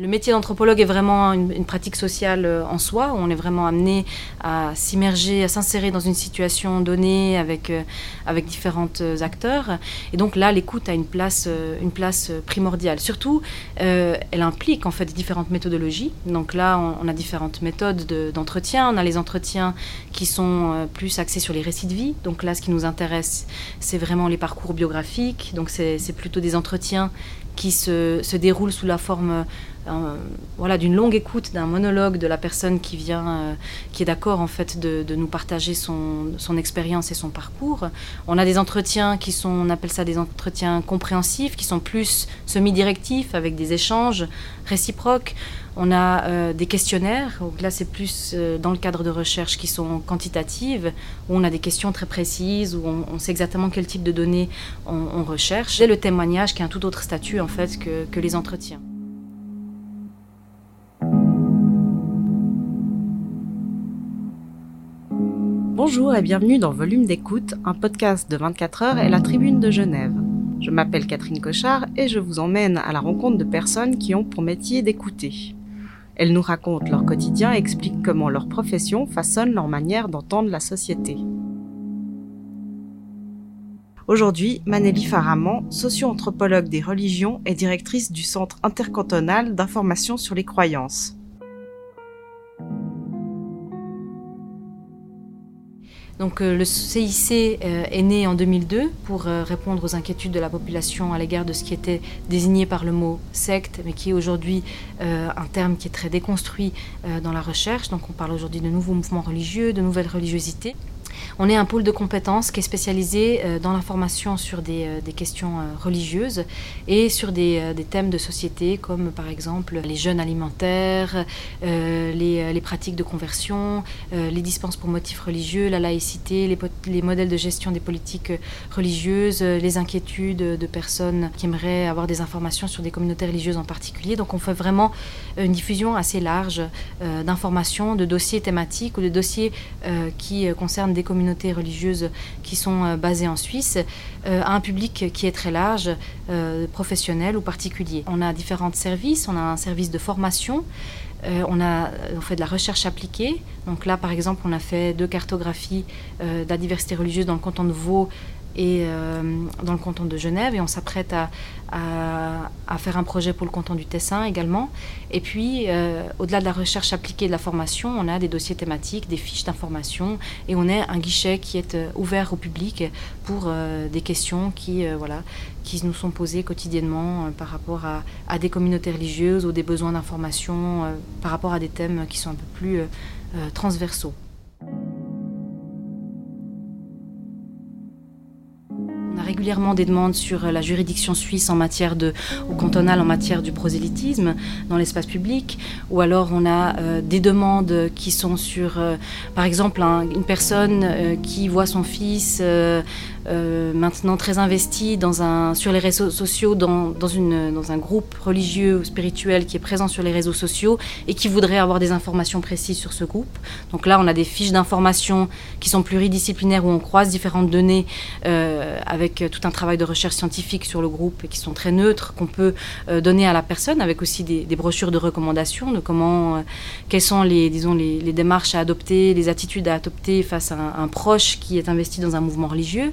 Le métier d'anthropologue est vraiment une, pratique sociale euh, en soi. On est vraiment amené à s'immerger, à s'insérer dans une situation donnée avec, euh, avec différents euh, acteurs. Et donc là, l'écoute a une place, une place primordiale. Surtout, elle implique en fait différentes méthodologies. Donc là, on, a différentes méthodes d'entretien. on a les entretiens qui sont plus axés sur les récits de vie. Donc là, ce qui nous intéresse, c'est vraiment les parcours biographiques. Donc c'est plutôt des entretiens qui se, se déroulent sous la forme voilà, d'une longue écoute, d'un monologue de la personne qui vient, euh, qui est d'accord en fait de, nous partager son, son expérience et son parcours. On a des entretiens qui sont, on appelle ça des entretiens compréhensifs, qui sont plus semi-directifs avec des échanges réciproques. On a euh, des questionnaires, donc là c'est plus euh, dans le cadre de recherches qui sont quantitatives, où on a des questions très précises, où on, sait exactement quel type de données on, recherche. Et le témoignage qui a un tout autre statut en fait que, les entretiens. Bonjour et bienvenue dans Volume d'écoute, un podcast de 24 heures et la Tribune de Genève. Je m'appelle Catherine Cochard et je vous emmène à la rencontre de personnes qui ont pour métier d'écouter. Elles nous racontent leur quotidien et expliquent comment leur profession façonne leur manière d'entendre la société. Aujourd'hui, Manélie Faraman, socio-anthropologue des religions et directrice du Centre intercantonal d'information sur les croyances. Donc euh, le CIC euh, est né en 2002 pour euh, répondre aux inquiétudes de la population à l'égard de ce qui était désigné par le mot secte, mais qui est aujourd'hui un terme qui est très déconstruit dans la recherche. Donc on parle aujourd'hui de nouveaux mouvements religieux, de nouvelles religiosités. On est un pôle de compétences qui est spécialisé euh, dans l'information sur des, euh, questions euh, religieuses et sur des, thèmes de société comme par exemple les jeunes alimentaires, les, pratiques de conversion, les dispenses pour motifs religieux, la laïcité, les, modèles de gestion des politiques religieuses, les inquiétudes de personnes qui aimeraient avoir des informations sur des communautés religieuses en particulier. Donc on fait vraiment une diffusion assez large d'informations, de dossiers thématiques ou de dossiers qui concernent des communautés religieuses qui sont euh, basées en Suisse euh, à un public qui est très large, euh, professionnel ou particulier. On a différents services, on a un service de formation. on, a, on fait de la recherche appliquée. Donc là, par exemple, on a fait deux cartographies de la diversité religieuse dans le canton de Vaud et euh, dans le canton de Genève et on s'apprête à, faire un projet pour le canton du Tessin également. Et puis, euh, au-delà de la recherche appliquée de la formation, on a des dossiers thématiques, des fiches d'information et on est un guichet qui est euh, ouvert au public pour des questions qui, nous sont posées quotidiennement par rapport à, des communautés religieuses ou des besoins d'information par rapport à des thèmes qui sont un peu plus transversaux. Des demandes sur euh, la juridiction suisse en matière de, ou cantonale en matière du prosélytisme dans l'espace public, ou alors on a euh, des demandes qui sont sur, euh, par exemple, une personne qui voit son fils euh, maintenant très investi sur les réseaux sociaux, dans, un groupe religieux ou spirituel qui est présent sur les réseaux sociaux et qui voudrait avoir des informations précises sur ce groupe. Donc là, on a des fiches d'information qui sont pluridisciplinaires où on croise différentes données euh, avec tout un travail de recherche scientifique sur le groupe et qui sont très neutres, qu'on peut euh, donner à la personne avec aussi des, brochures de recommandations de comment, quelles sont les, disons, les, démarches à adopter, les attitudes à adopter face à un proche qui est investi dans un mouvement religieux.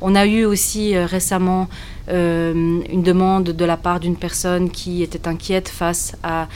On a eu aussi euh, récemment euh, une demande de la part d'une personne qui était inquiète face à,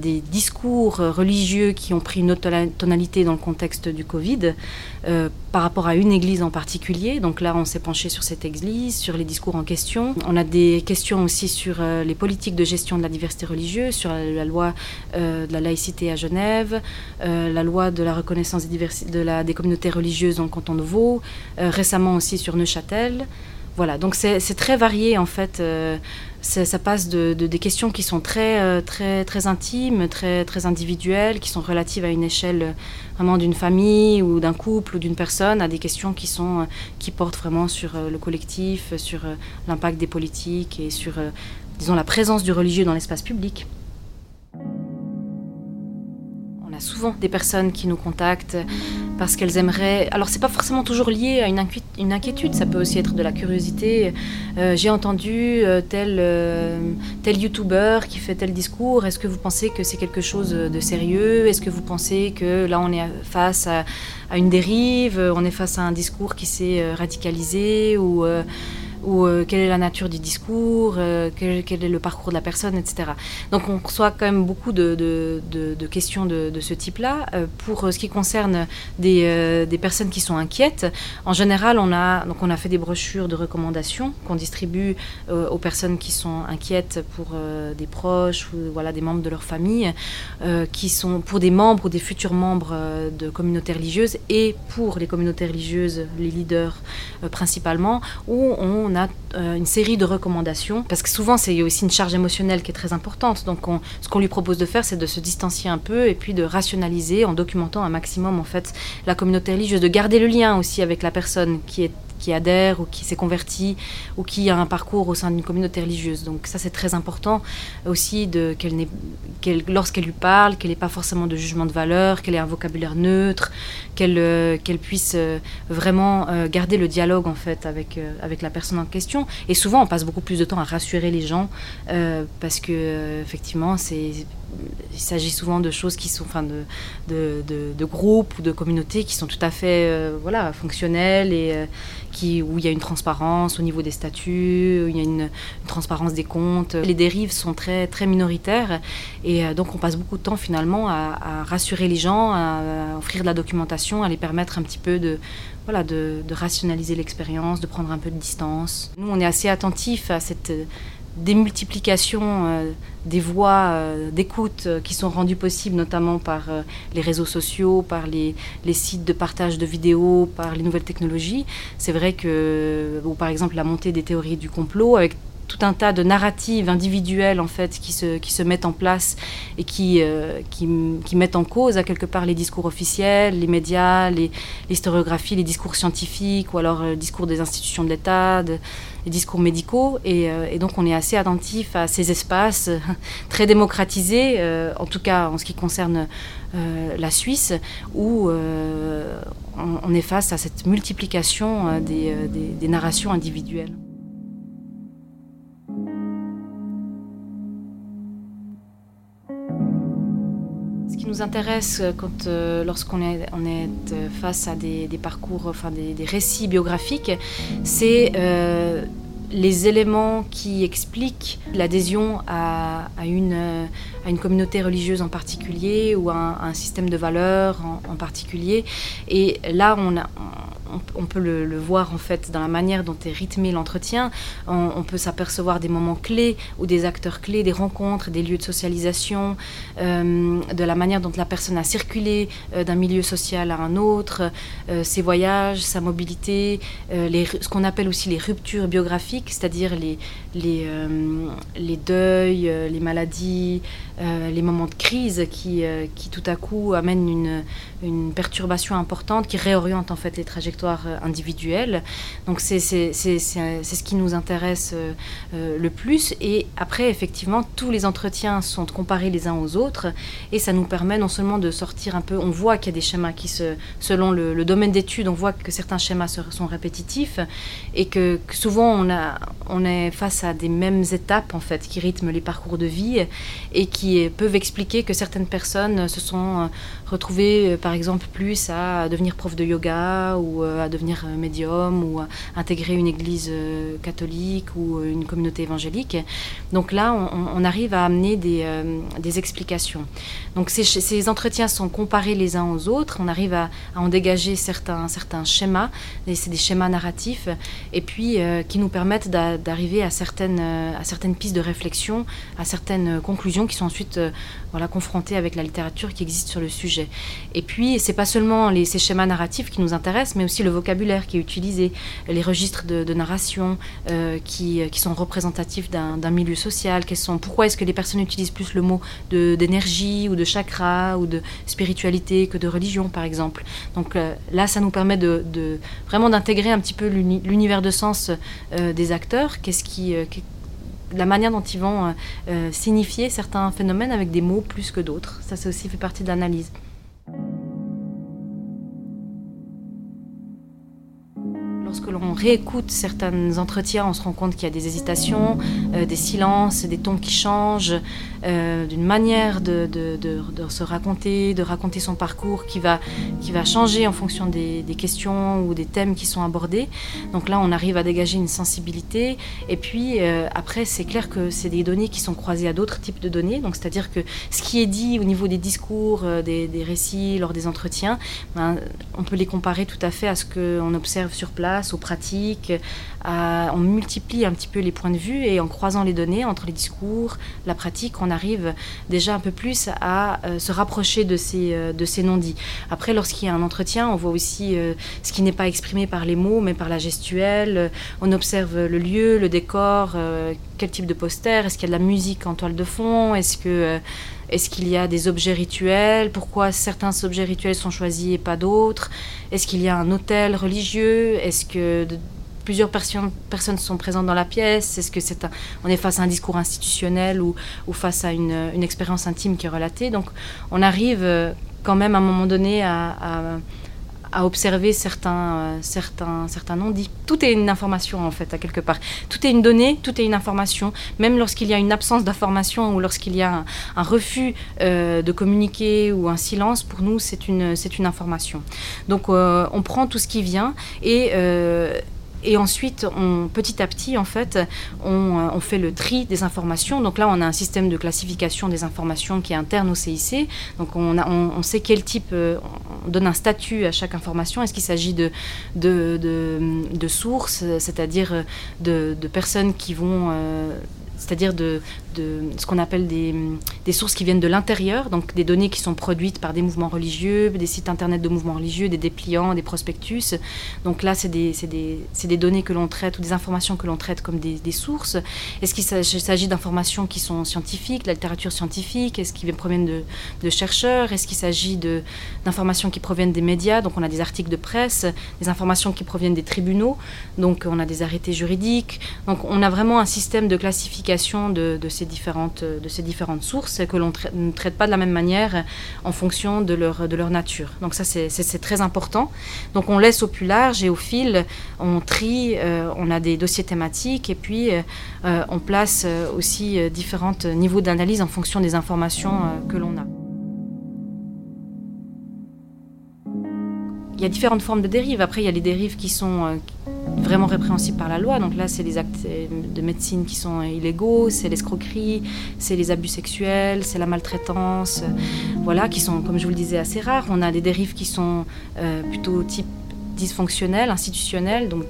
des discours religieux qui ont pris une autre tonalité dans le contexte du Covid euh, par rapport à une église en particulier. Donc là, on s'est penché sur cette église, sur les discours en question. On a des questions aussi sur euh, les politiques de gestion de la diversité religieuse, sur la, loi de la laïcité à Genève, la loi de la reconnaissance des, de des communautés religieuses dans le canton de Vaud, récemment aussi sur Neuchâtel. Voilà, donc c'est très varié en fait. Euh, ça passe de, des questions qui sont très, euh, très, très intimes, très, très individuelles, qui sont relatives à une échelle euh, vraiment d'une famille ou d'un couple ou d'une personne, à des questions qui, sont, qui portent vraiment sur le collectif, sur l'impact des politiques et sur, disons, la présence du religieux dans l'espace public souvent des personnes qui nous contactent parce qu'elles aimeraient. Alors, c'est pas forcément toujours lié à une, inquiétude, ça peut aussi être de la curiosité. Euh, j'ai entendu euh, tel, euh, tel YouTuber qui fait tel discours. Est-ce que vous pensez que c'est quelque chose de sérieux? Est-ce que vous pensez que là, on est face à, à, une dérive? On est face à un discours qui s'est radicalisé ou ou euh, quelle est la nature du discours, euh, quel, est le parcours de la personne, etc. Donc on reçoit quand même beaucoup de, questions de, ce type-là. Euh, pour ce qui concerne des, des, personnes qui sont inquiètes, en général, on a, donc on a fait des brochures de recommandations qu'on distribue aux personnes qui sont inquiètes pour des proches ou voilà, des membres de leur famille, qui sont pour des membres ou des futurs membres de communautés religieuses et pour les communautés religieuses, les leaders principalement, où on on a euh, une série de recommandations, parce que souvent c'est aussi une charge émotionnelle qui est très importante. Donc ce qu'on lui propose de faire, c'est de se distancier un peu et puis de rationaliser en documentant un maximum en fait la communauté religieuse, de garder le lien aussi avec la personne qui est qui adhère ou qui s'est converti ou qui a un parcours au sein d'une communauté religieuse. Donc ça c'est très important aussi de qu'elle qu'elle, lorsqu'elle lui parle, qu'elle n'ait pas forcément de jugement de valeur, qu'elle ait un vocabulaire neutre, qu'elle euh, puisse euh, vraiment euh, garder le dialogue en fait avec avec la personne en question. Et souvent on passe beaucoup plus de temps à rassurer les gens parce que effectivement c'est il s'agit souvent de choses qui sont, enfin, de, groupes ou de communautés qui sont tout à fait, euh, voilà, fonctionnelles et euh, qui, où il y a une transparence au niveau des statuts, où il y a une, transparence des comptes. Les dérives sont très, très minoritaires et euh, donc on passe beaucoup de temps finalement à, rassurer les gens, à, offrir de la documentation, à les permettre un petit peu de, voilà, de rationaliser l'expérience, de prendre un peu de distance. Nous, on est assez attentifs à cette démultiplication euh, des voies euh, d'écoute euh, qui sont rendues possibles notamment par les réseaux sociaux, par les, les, sites de partage de vidéos, par les nouvelles technologies. C'est vrai que, ou par exemple la montée des théories du complot avec tout un tas de narratives individuelles en fait qui se, qui se mettent en place et qui, qui, qui, mettent en cause à quelque part les discours officiels, les médias, les, l'historiographie, les discours scientifiques ou alors le discours des institutions de l'État, les discours médicaux. Euh, et, donc on est assez attentif à ces espaces euh, très démocratisés, euh, en tout cas en ce qui concerne la Suisse, où on, est face à cette multiplication des narrations individuelles. Intéresse euh, quand, euh, lorsqu'on est, on est euh, face à des, parcours, enfin des, récits biographiques, c'est les éléments qui expliquent l'adhésion à, une, à une communauté religieuse en particulier ou à un, système de valeurs en, particulier. Et là, on a, peut le, voir en fait dans la manière dont est rythmé l'entretien. On, peut s'apercevoir des moments clés ou des acteurs clés, des rencontres, des lieux de socialisation, euh, de la manière dont la personne a circulé euh, d'un milieu social à un autre, euh, ses voyages, sa mobilité, ce qu'on appelle aussi les ruptures biographiques, c'est-à-dire les, deuils, les maladies, les moments de crise qui, qui tout à coup amènent une, une perturbation importante qui réoriente en fait les trajectoires euh, individuelles. Donc c'est ce qui nous intéresse euh, euh, le plus. Et après, effectivement, tous les entretiens sont comparés les uns aux autres et ça nous permet non seulement de sortir un peu, on voit qu'il y a des schémas qui se, selon le, domaine d'étude, on voit que certains schémas sont répétitifs et que, souvent on, a, on est face à des mêmes étapes en fait qui rythment les parcours de vie et qui peuvent expliquer que certaines personnes se sont retrouvées par exemple plus à devenir prof de yoga ou euh, à devenir euh, médium ou à intégrer une église euh, catholique ou une communauté évangélique. Donc là, on, arrive à amener des, explications. Donc ces, entretiens sont comparés les uns aux autres, on arrive à, en dégager certains, certains schémas, c'est des schémas narratifs, et puis qui nous permettent d'arriver à certaines, pistes de réflexion, à certaines conclusions qui sont ensuite confrontées avec la littérature qui existe sur le sujet. Et puis c'est pas seulement ces schémas narratifs qui nous intéressent, mais aussi le vocabulaire qui est utilisé, les registres de, narration euh, qui, qui, sont représentatifs d'un milieu social. Sont, pourquoi est-ce que les personnes utilisent plus le mot d'énergie ou de chakra ou de spiritualité que de religion, par exemple Donc euh, là, ça nous permet de, vraiment d'intégrer un petit peu l'univers de sens euh, des acteurs. Qu'est-ce qui, la manière dont ils vont signifier certains phénomènes avec des mots plus que d'autres. Ça, ça aussi fait partie de l'analyse. Réécoute certains entretiens, on se rend compte qu'il y a des hésitations, euh, des silences, des tons qui changent, euh, d'une manière de, se raconter, de raconter son parcours qui va, qui va changer en fonction des, questions ou des thèmes qui sont abordés. Donc là, on arrive à dégager une sensibilité. Et puis, euh, après, c'est clair que c'est des données qui sont croisées à d'autres types de données. Donc, c'est-à-dire que ce qui est dit au niveau des discours, des, récits, lors des entretiens, ben, on peut les comparer tout à fait à ce qu'on observe sur place, aux pratiques. On multiplie un petit peu les points de vue et en croisant les données entre les discours, la pratique, on arrive déjà un peu plus à euh, se rapprocher de ces, euh, de ces non-dits. Après, lorsqu'il y a un entretien, on voit aussi euh, ce qui n'est pas exprimé par les mots, mais par la gestuelle. On observe le lieu, le décor, quel type de poster, est-ce qu'il y a de la musique en toile de fond, est-ce que est-ce qu'il y a des objets rituels? Pourquoi certains objets rituels sont choisis et pas d'autres? Est-ce qu'il y a un hôtel religieux? Est-ce que plusieurs personnes sont présentes dans la pièce? Est-ce que c'est on est face à un discours institutionnel ou, ou face à une, expérience intime qui est relatée? Donc on arrive euh, quand même à un moment donné à observer certains, euh, certains, certains non-dits. Tout est une information en fait, à quelque part. Tout est une donnée, tout est une information. Même lorsqu'il y a une absence d'information ou lorsqu'il y a un, refus euh, de communiquer ou un silence, pour nous, c'est une, une information. Donc euh, on prend tout ce qui vient et et ensuite, petit à petit, en fait, on, euh, on, fait le tri des informations. Donc là, on a un système de classification des informations qui est interne au CIC. Donc on, a, sait quel type, euh, on donne un statut à chaque information. Est-ce qu'il s'agit de, sources, c'est-à-dire de, de, personnes qui vont... Euh, c'est-à-dire de, ce qu'on appelle des, des, sources qui viennent de l'intérieur, donc des données qui sont produites par des mouvements religieux, des sites internet de mouvements religieux, des dépliants, des prospectus. Donc là, c'est des, des, des, données que l'on traite ou des informations que l'on traite comme des, sources. Est-ce qu'il s'agit d'informations qui sont scientifiques, de la littérature scientifique? Est-ce qu'ils proviennent de, de chercheurs? Est-ce qu'il s'agit d'informations qui proviennent des médias? Donc on a des articles de presse, des informations qui proviennent des tribunaux, donc on a des arrêtés juridiques. Donc on a vraiment un système de classification de, ces, différentes, de ces sources que l'on ne traite pas de la même manière en fonction de leur, nature. Donc ça, c'est très important. Donc on laisse au plus large et au fil, on trie, euh, on a des dossiers thématiques et puis euh, on place aussi différents niveaux d'analyse en fonction des informations euh, que l'on a. y a différentes formes de dérives. Après, il y a les dérives qui sont vraiment répréhensibles par la loi. Donc là, c'est les actes de médecine qui sont illégaux, c'est l'escroquerie, c'est les abus sexuels, c'est la maltraitance, voilà, qui sont, comme je vous le disais, assez rares. On a des dérives qui sont euh, plutôt type dysfonctionnels, institutionnels, donc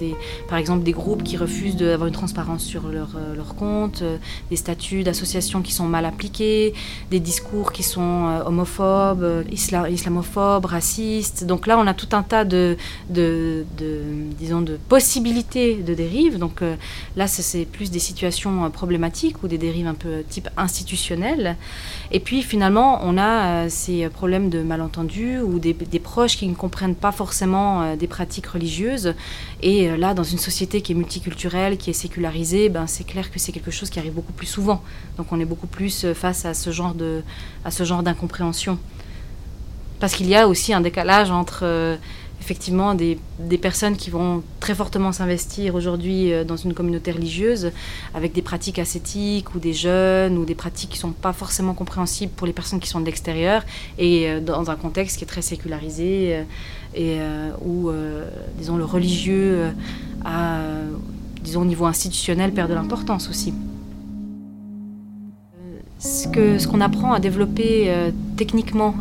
par exemple des groupes qui refusent d'avoir une transparence sur leur, euh, leur compte, euh, des statuts d'associations qui sont mal appliqués, des discours qui sont euh, homophobes, islamophobes, racistes. Donc là, on a tout un tas de, de, disons, de possibilités de dérives. Donc là, c'est plus des situations problématiques ou des dérives un peu type institutionnel. Et puis finalement, on a ces problèmes de malentendus ou des, des proches qui ne comprennent pas forcément des pratiques religieuses. Et euh, là, dans une société qui est multiculturelle, qui est sécularisée, ben, c'est clair que c'est quelque chose qui arrive beaucoup plus souvent. Donc on est beaucoup plus euh, face à ce genre à ce genre d'incompréhension. Parce qu'il y a aussi un décalage entre euh, effectivement des, des, personnes qui vont très fortement s'investir aujourd'hui dans une communauté religieuse avec des pratiques ascétiques ou des jeunes ou des pratiques qui ne sont pas forcément compréhensibles pour les personnes qui sont de l'extérieur et dans un contexte qui est très sécularisé et euh, où, euh, disons, le religieux euh, a, disons, au niveau institutionnel, perd de l'importance aussi. Ce qu'on ce apprend à développer techniquement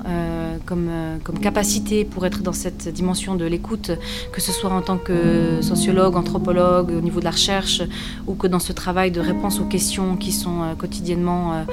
comme, comme, capacité pour être dans cette dimension de l'écoute, que ce soit en tant que sociologue, anthropologue, au niveau de la recherche, ou que dans ce travail de réponse aux questions qui sont quotidiennement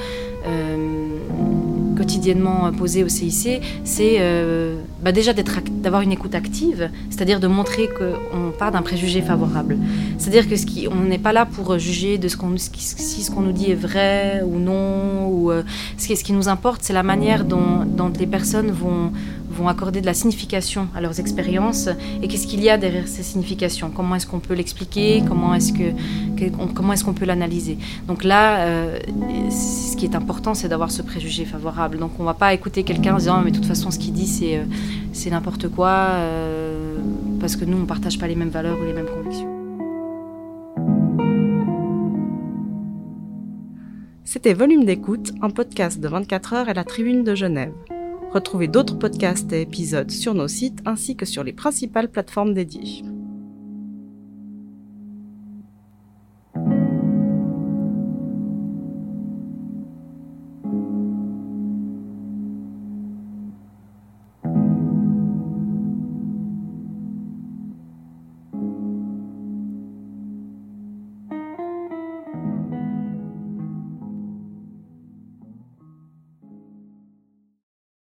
quotidiennement posé au CIC, c'est euh, bah déjà d'avoir une écoute active, c'est-à-dire de montrer qu'on part d'un préjugé favorable. C'est-à-dire que ce qui, on n'est pas là pour juger de ce qu'on, si ce qu'on nous dit est vrai ou non, ou euh, ce, qui, ce qui nous importe, c'est la manière dont, dont les personnes vont, vont accorder de la signification à leurs expériences et qu'est-ce qu'il y a derrière ces significations? Comment est-ce qu'on peut l'expliquer? Comment est-ce que, comment est-ce qu'on peut l'analyser? Donc là, euh, ce qui est important, c'est d'avoir ce préjugé favorable. Donc on ne va pas écouter quelqu'un en disant ah, mais de toute façon ce qu'il dit c'est euh, c'est n'importe quoi euh, parce que nous on ne partage pas les mêmes valeurs ou les mêmes convictions. C'était Volume d'écoute, un podcast de 24 heures à la Tribune de Genève. Retrouvez d'autres podcasts et épisodes sur nos sites ainsi que sur les principales plateformes dédiées.